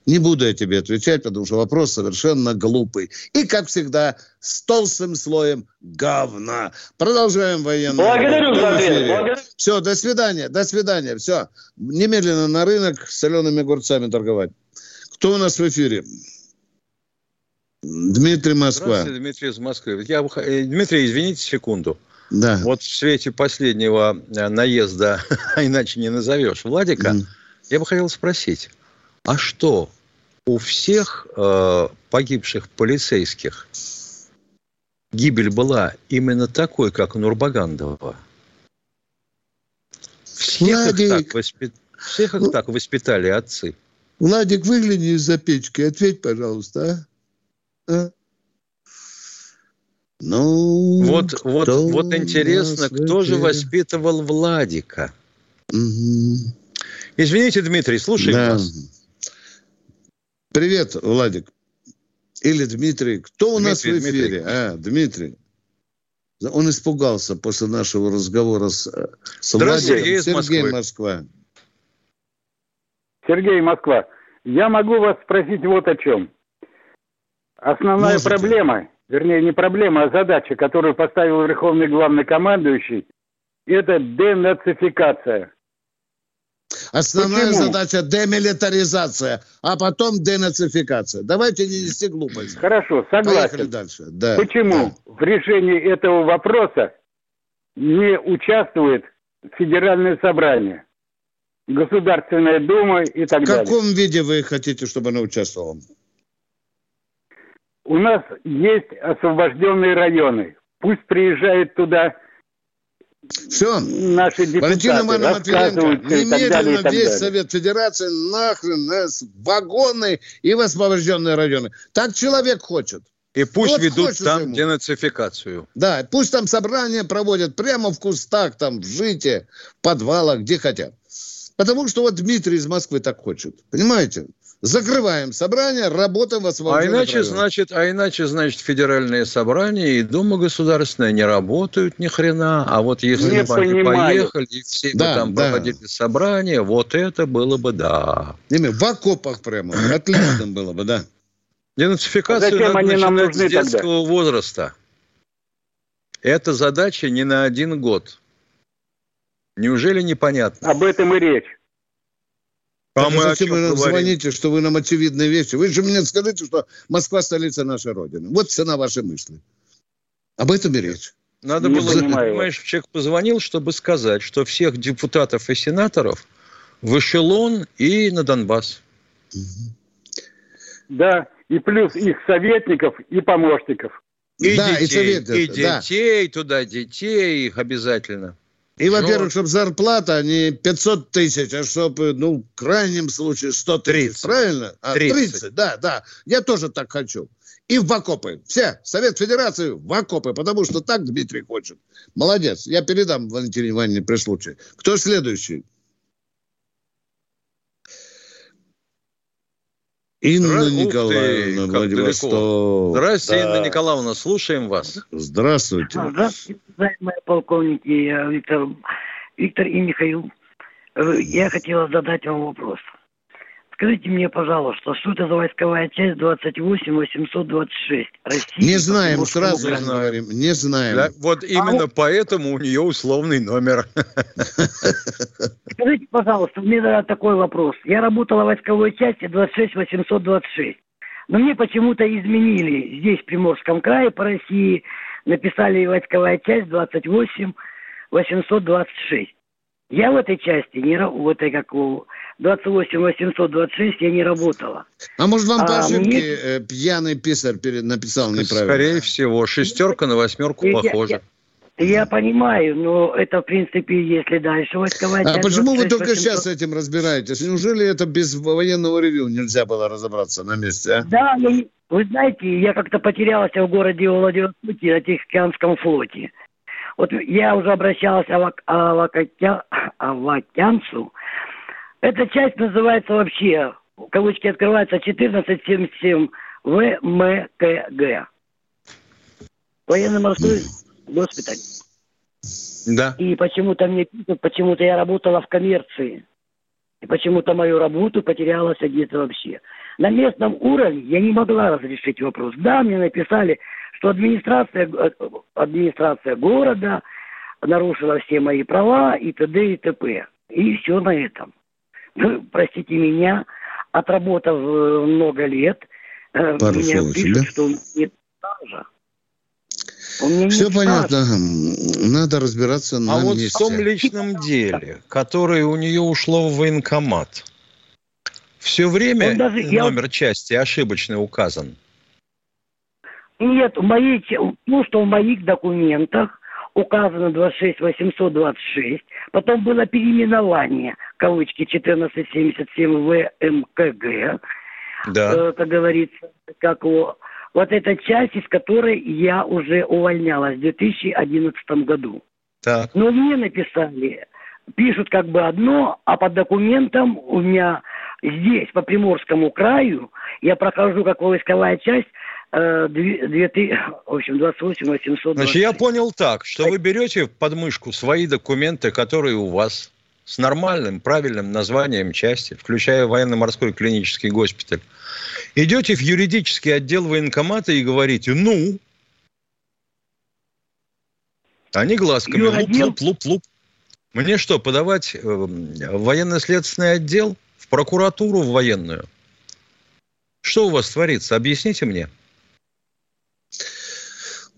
Не буду я тебе отвечать, потому что вопрос совершенно глупый. И, как всегда, с толстым слоем говна. Продолжаем военную. Благодарю за ответ. Благодарю. Все, до свидания, до свидания. Все, немедленно на рынок с солеными огурцами торговать. Кто у нас в эфире? Дмитрий Москва. Здравствуйте, Дмитрий из Москвы. Я, э, Дмитрий, извините секунду. Да. Вот в свете последнего э, наезда, а иначе не назовешь, Владика, mm. я бы хотел спросить, а что у всех э, погибших полицейских гибель была именно такой, как у Нурбагандова? Всех их, так, воспит... Всех их так воспитали отцы. Владик, выгляни из-за печки, ответь, пожалуйста, а? а? Ну, вот, вот, вот интересно, кто же воспитывал Владика? Угу. Извините, Дмитрий, слушаем да. вас. Привет, Владик. Или Дмитрий. Кто у Дмитрий, нас в эфире? Дмитрий. А, Дмитрий. Он испугался после нашего разговора с, с Владиком. Сергей, Сергей Москва. Сергей Москва. Я могу вас спросить вот о чем. Основная Можете. проблема вернее, не проблема, а задача, которую поставил Верховный Главнокомандующий, это денацификация. Основная Почему? задача демилитаризация, а потом денацификация. Давайте не нести глупость. Хорошо, согласен. Поехали дальше. Да, Почему да. в решении этого вопроса не участвует Федеральное собрание, Государственная Дума и так далее? В каком далее? виде вы хотите, чтобы она участвовала? у нас есть освобожденные районы. Пусть приезжают туда все. Наши депутаты Валентина Ивановна Матвиенко, немедленно далее, весь Совет Федерации нахрен э, вагоны и освобожденные районы. Так человек хочет. И пусть вот ведут там ему. денацификацию. Да, пусть там собрания проводят прямо в кустах, там в жите, в подвалах, где хотят. Потому что вот Дмитрий из Москвы так хочет. Понимаете? Закрываем собрание, работаем в освобожденных а иначе, районах. значит, а иначе, значит, федеральные собрания и Дума государственная не работают ни хрена. А вот если не бы они поехали, и все да, бы там да. проводили собрание, вот это было бы да. В окопах прямо. Отлично было бы, да. Денацификацию а надо они нам нужны с детского тогда? возраста. Это задача не на один год. Неужели непонятно? Об этом и речь. А мы зачем вы нам звоните, что вы нам очевидные вещи? Вы же мне скажите, что Москва столица нашей Родины. Вот цена вашей мысли. Об этом и речь. Надо не было, понимаешь, человек позвонил, чтобы сказать, что всех депутатов и сенаторов в эшелон и на Донбасс. Да, и плюс их советников и помощников. И да, детей, и, советников, и детей да. туда, детей их обязательно. И, во-первых, чтобы зарплата не 500 тысяч, а чтобы, ну, в крайнем случае 100 тысяч. Правильно? А, 30. 30, да, да. Я тоже так хочу. И в окопы. Все, Совет Федерации в окопы, потому что так Дмитрий хочет. Молодец. Я передам Валентине Ивановне при случае. Кто следующий? Инна Здра... Николаевна, ты, Владивосток. Здравствуйте, да. Инна Николаевна, слушаем вас. Здравствуйте. Здравствуйте, уважаемые полковники Виктор, Виктор и Михаил. Э, я хотела задать вам вопрос. Скажите мне, пожалуйста, что это за войсковая часть 28826? Россия, не знаем, сразу не говорим, не знаем. Да, вот именно а поэтому у нее условный номер. Скажите, пожалуйста, мне такой вопрос. Я работала в войсковой части 26826. Но мне почему-то изменили здесь, в Приморском крае, по России, написали войсковая часть 28826. Я в этой части, не в этой как у 28 826 я не работала. А может вам по ошибке мне... Э, пьяный писарь написал неправильно? Скорее всего, шестерка на восьмерку я, похожа. Я, я понимаю, но это, в принципе, если дальше войсковая... А почему вы только 800... сейчас с этим разбираетесь? Неужели это без военного ревю нельзя было разобраться на месте, а? Да, я, вы знаете, я как-то потерялся в городе Владивостоке на Тихоокеанском флоте. Вот я уже обращался к Авакянцу. Эта часть называется вообще, кавычки открываются, 1477 ВМКГ. Военно-морской госпиталь. Да. И почему-то мне пишут, почему-то я работала в коммерции. И почему-то мою работу потерялась где-то вообще. На местном уровне я не могла разрешить вопрос. Да, мне написали, что администрация, э, администрация города нарушила все мои права и т.д. и т.п. И все на этом. Ну, простите меня, отработав э, много лет, э, Пару мне пишут, что нет стажа. Все понятно. Надо разбираться на А вот месте. в том личном деле, которое у нее ушло в военкомат, все время даже, номер я... части ошибочно указан? Нет, в моей, ну, что в моих документах указано 26 826, потом было переименование, кавычки, 1477 ВМКГ, да. э, как говорится, как его вот эта часть, из которой я уже увольнялась в 2011 году. Так. Но мне написали, пишут как бы одно, а по документам у меня здесь, по Приморскому краю, я прохожу как войсковая часть, э, 2, в общем, 28 800. Значит, я понял так, что вы берете под мышку свои документы, которые у вас с нормальным, правильным названием части, включая военно-морской клинический госпиталь, идете в юридический отдел военкомата и говорите, ну, они глазками, луп-луп-луп-луп. Мне что, подавать э, в военно-следственный отдел, в прокуратуру, в военную? Что у вас творится? Объясните мне.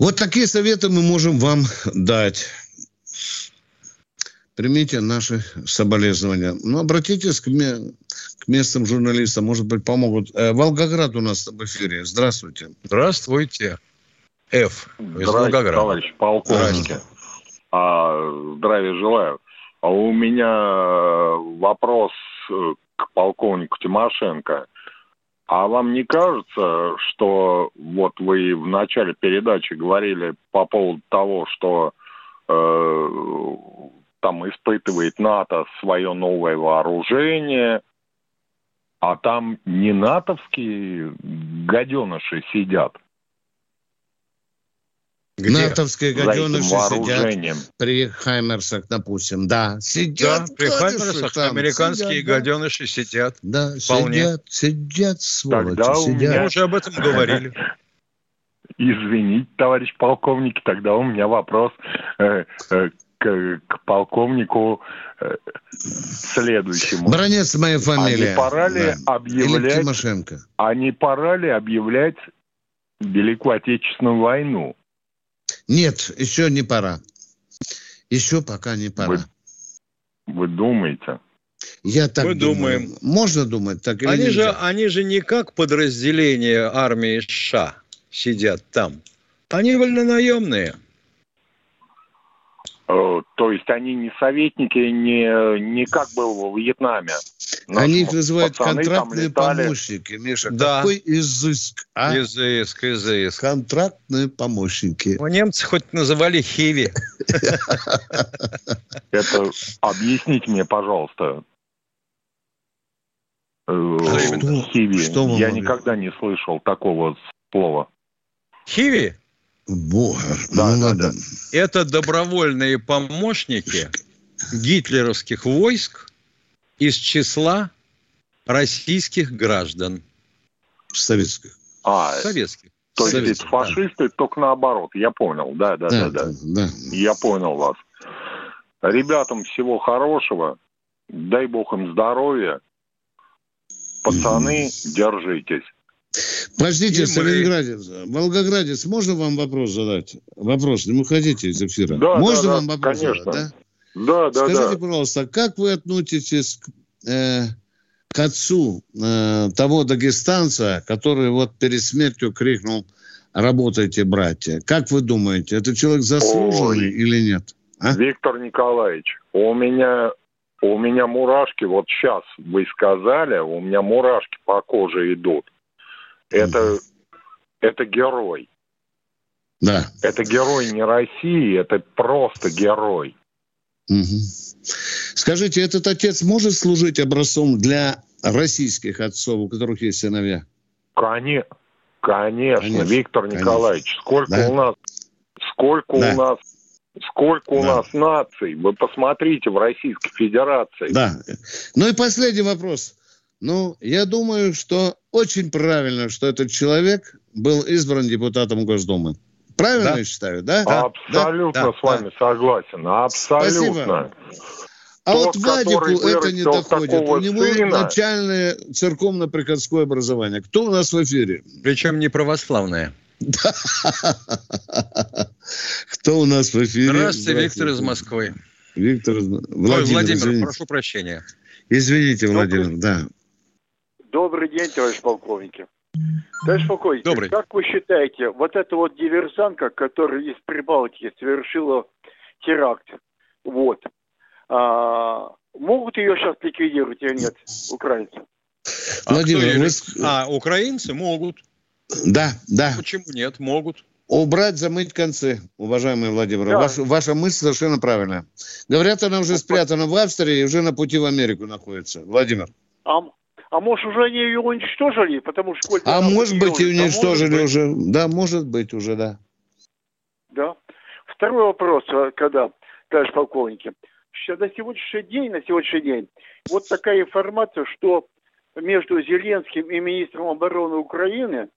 Вот такие советы мы можем вам дать примите наши соболезнования. Ну, обратитесь к, ме- к местным журналистам, может быть, помогут. Э, Волгоград у нас в эфире. Здравствуйте. Здравствуйте. Ф. Здравствуйте, товарищ полковник. А, здравия желаю. А у меня вопрос к полковнику Тимошенко. А вам не кажется, что вот вы в начале передачи говорили по поводу того, что э, там испытывает НАТО свое новое вооружение, а там не натовские гаденыши сидят. Где? Натовские гаденыши сидят при Хаймерсах, допустим. Да, сидят. Да, при Хаймерсах там, американские сидят, гаденыши сидят. Да, Вполне. сидят, сидят, сволочи, Тогда сидят. Мы уже об этом говорили. Извините, товарищ полковник, тогда у меня вопрос э, э, к, к полковнику э, следующему. Бронец моя фамилия. А не пора ли да. объявлять... А не пора ли объявлять Великую Отечественную войну? Нет, еще не пора. Еще пока не пора. Вы, вы думаете? Я так Мы думаю. думаем. Можно думать так или они нельзя? Же, они же не как подразделение армии США сидят там. Они вольнонаемные. Э, то есть они не советники, не, не как было во Вьетнаме. Наши они их называют контрактные помощники, Миша. Да. Какой изыск, а? Изыск, изыск. Контрактные помощники. У немцы хоть называли хиви. Это объясните мне, пожалуйста. Э, хиви. Я никогда не слышал такого слова. Хиви? Бога. Да, ну, да, да. Это добровольные помощники гитлеровских войск из числа российских граждан. Советских. А, советских. То есть Советских, фашисты да. только наоборот. Я понял. Да, да, да, да, да. да. Я понял вас. Ребятам всего хорошего. Дай бог им здоровья. Пацаны, держитесь. Подождите, Сталинградец, Волгоградец, можно вам вопрос задать? Вопрос, не уходите из эфира. Да, можно да, вам да, вопрос конечно. задать, да? Да, да, Скажите, да. пожалуйста, как вы относитесь к, э, к отцу э, того дагестанца, который вот перед смертью крикнул «Работайте, братья». Как вы думаете, это человек заслуженный Ой, или нет? А? Виктор Николаевич, у меня у меня мурашки, вот сейчас вы сказали, у меня мурашки по коже идут. Это, это герой. Да. Это герой не России, это просто герой. Угу. Скажите, этот отец может служить образцом для российских отцов, у которых есть сыновья? Конечно, конечно, конечно Виктор конечно. Николаевич. Сколько да? у нас, сколько да. у нас Сколько у да. нас наций? Вы посмотрите в Российской Федерации. Да. Ну и последний вопрос. Ну, я думаю, что очень правильно, что этот человек был избран депутатом Госдумы. Правильно да. я считаю, да? Абсолютно да? с вами да. согласен. Абсолютно. Спасибо. А Тот, вот Вадику это не доходит. У него сына... начальное церковно-приходское образование. Кто у нас в эфире? Причем не православное. Кто у нас в эфире? Здравствуйте, Виктор из Москвы. Виктор Владимир, Ой, Владимир прошу прощения. Извините, Владимир, да. Добрый день, товарищ полковники. Товарищ полковник, Добрый. как вы считаете, вот эта вот диверсантка, которая из Прибалтики совершила теракт, вот, а, могут ее сейчас ликвидировать или нет, украинцы? А, Владимир, вы... а украинцы могут. Да, да. Почему нет? Могут. Убрать, замыть концы, уважаемый Владимир. Да. Ваш, ваша мысль совершенно правильная. Говорят, она уже спрятана в Австрии и уже на пути в Америку находится. Владимир. А, а может, уже они ее уничтожили? Потому что А может быть, и уничтожили а уже. Быть. Да, может быть уже, да. Да. Второй вопрос, а, когда, товарищ полковники. На сегодняшний день, на сегодняшний день, вот такая информация, что между Зеленским и министром обороны Украины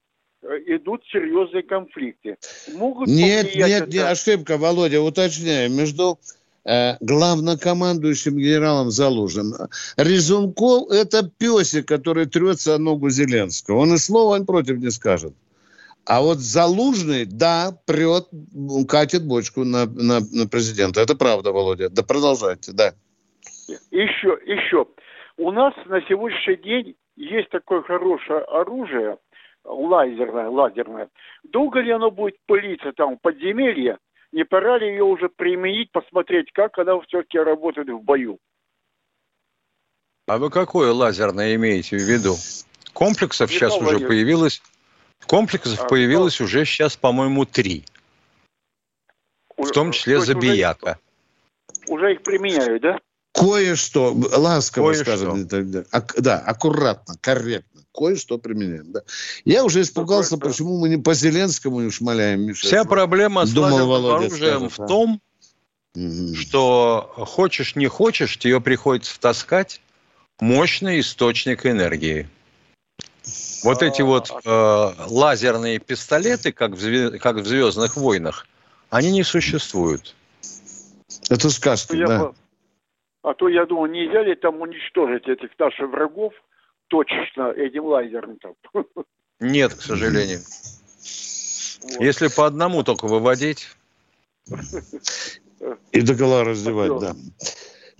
э, идут серьезные конфликты. Могут нет, нет, это... не ошибка, Володя, уточняю. Между Э, главнокомандующим генералом Залужин. Резунков – это песик, который трется о ногу Зеленского. Он и слова против не скажет. А вот Залужный, да, прет, катит бочку на, на, на президента. Это правда, Володя. Да продолжайте, да. Еще, еще. У нас на сегодняшний день есть такое хорошее оружие, лазерное, лазерное. Долго ли оно будет пылиться там в подземелье, не пора ли ее уже применить, посмотреть, как она все-таки работает в бою? А вы какое лазерное имеете в виду? Комплексов не сейчас уже появилось. Комплексов а, появилось но... уже сейчас, по-моему, три. В том числе Забияка. Уже, уже их применяют, да? Кое-что, ласково Кое скажем, да, аккуратно, корректно кое-что применяем. Да. Я уже испугался, Какой почему мы не по Зеленскому не шмаляем. Миша. Вся проблема с Думал, Володя оружием скажет, в том, угу. что хочешь не хочешь, тебе приходится таскать мощный источник энергии. Вот эти вот э, лазерные пистолеты, как в, как в «Звездных войнах», они не существуют. Это сказки, я, да. А то, я думаю, нельзя ли там уничтожить этих наших врагов, точечно этим лазером. Нет, к сожалению. Вот. Если по одному только выводить. И до гола раздевать, да.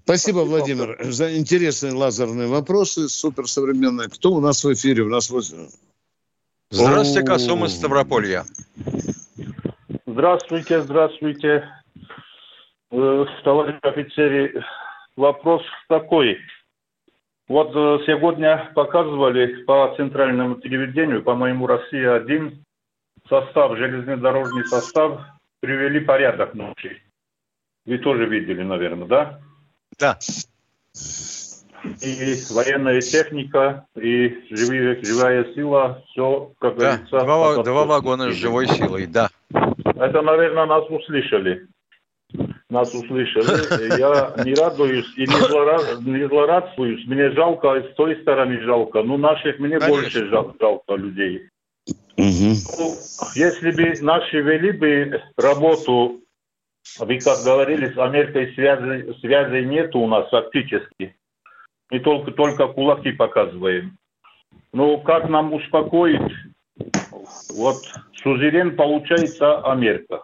Спасибо, Владимир, за интересные лазерные вопросы, суперсовременные. Кто у нас в эфире? У нас вот... Здравствуйте, Косом из Ставрополья. Здравствуйте, здравствуйте. Э, товарищ офицере, вопрос такой. Вот э, сегодня показывали по центральному телевидению, по-моему, «Россия-1», состав, железнодорожный состав, привели порядок ночи. Вы тоже видели, наверное, да? Да. И военная техника, и живые, живая сила, все, как да, говорится... Два, два вагона с живой силой, да. Это, наверное, нас услышали нас услышали. Я не радуюсь и не, злора... не злорадствуюсь. Мне жалко, с той стороны жалко. Ну, наших мне Конечно. больше жалко, жалко людей. Угу. Ну, если бы наши вели бы работу, вы как говорили, с Америкой связи, связи нет у нас фактически. Мы только, только кулаки показываем. Ну, как нам успокоить? Вот сузерен получается Америка.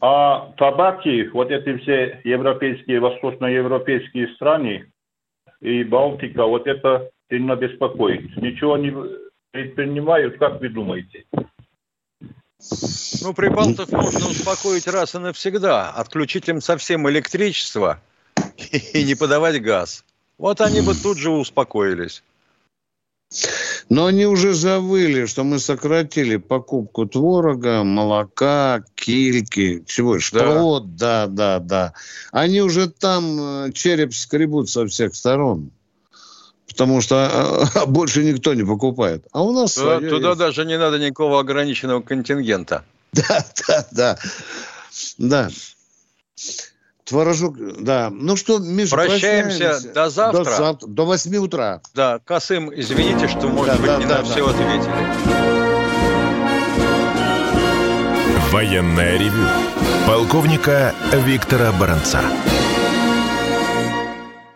А табаки, вот эти все европейские, восточноевропейские страны и Балтика, вот это сильно беспокоит. Ничего не предпринимают, как вы думаете? Ну, прибалтов можно успокоить раз и навсегда. Отключить им совсем электричество и не подавать газ. Вот они бы тут же успокоились. Но они уже завыли, что мы сократили покупку творога, молока, кильки, чего, что, да. да, да, да. Они уже там э, череп скребут со всех сторон. Потому что а, больше никто не покупает. А у нас Туда, туда даже не надо никакого ограниченного контингента. Да, да, да. Да. Творожок, да. Ну что, Миша, прощаемся до завтра. До, завтра, до 8 утра. Да, Касым, извините, что, может да, быть, да, не да, на да. все ответили. Военная ревю. Полковника Виктора Баранца.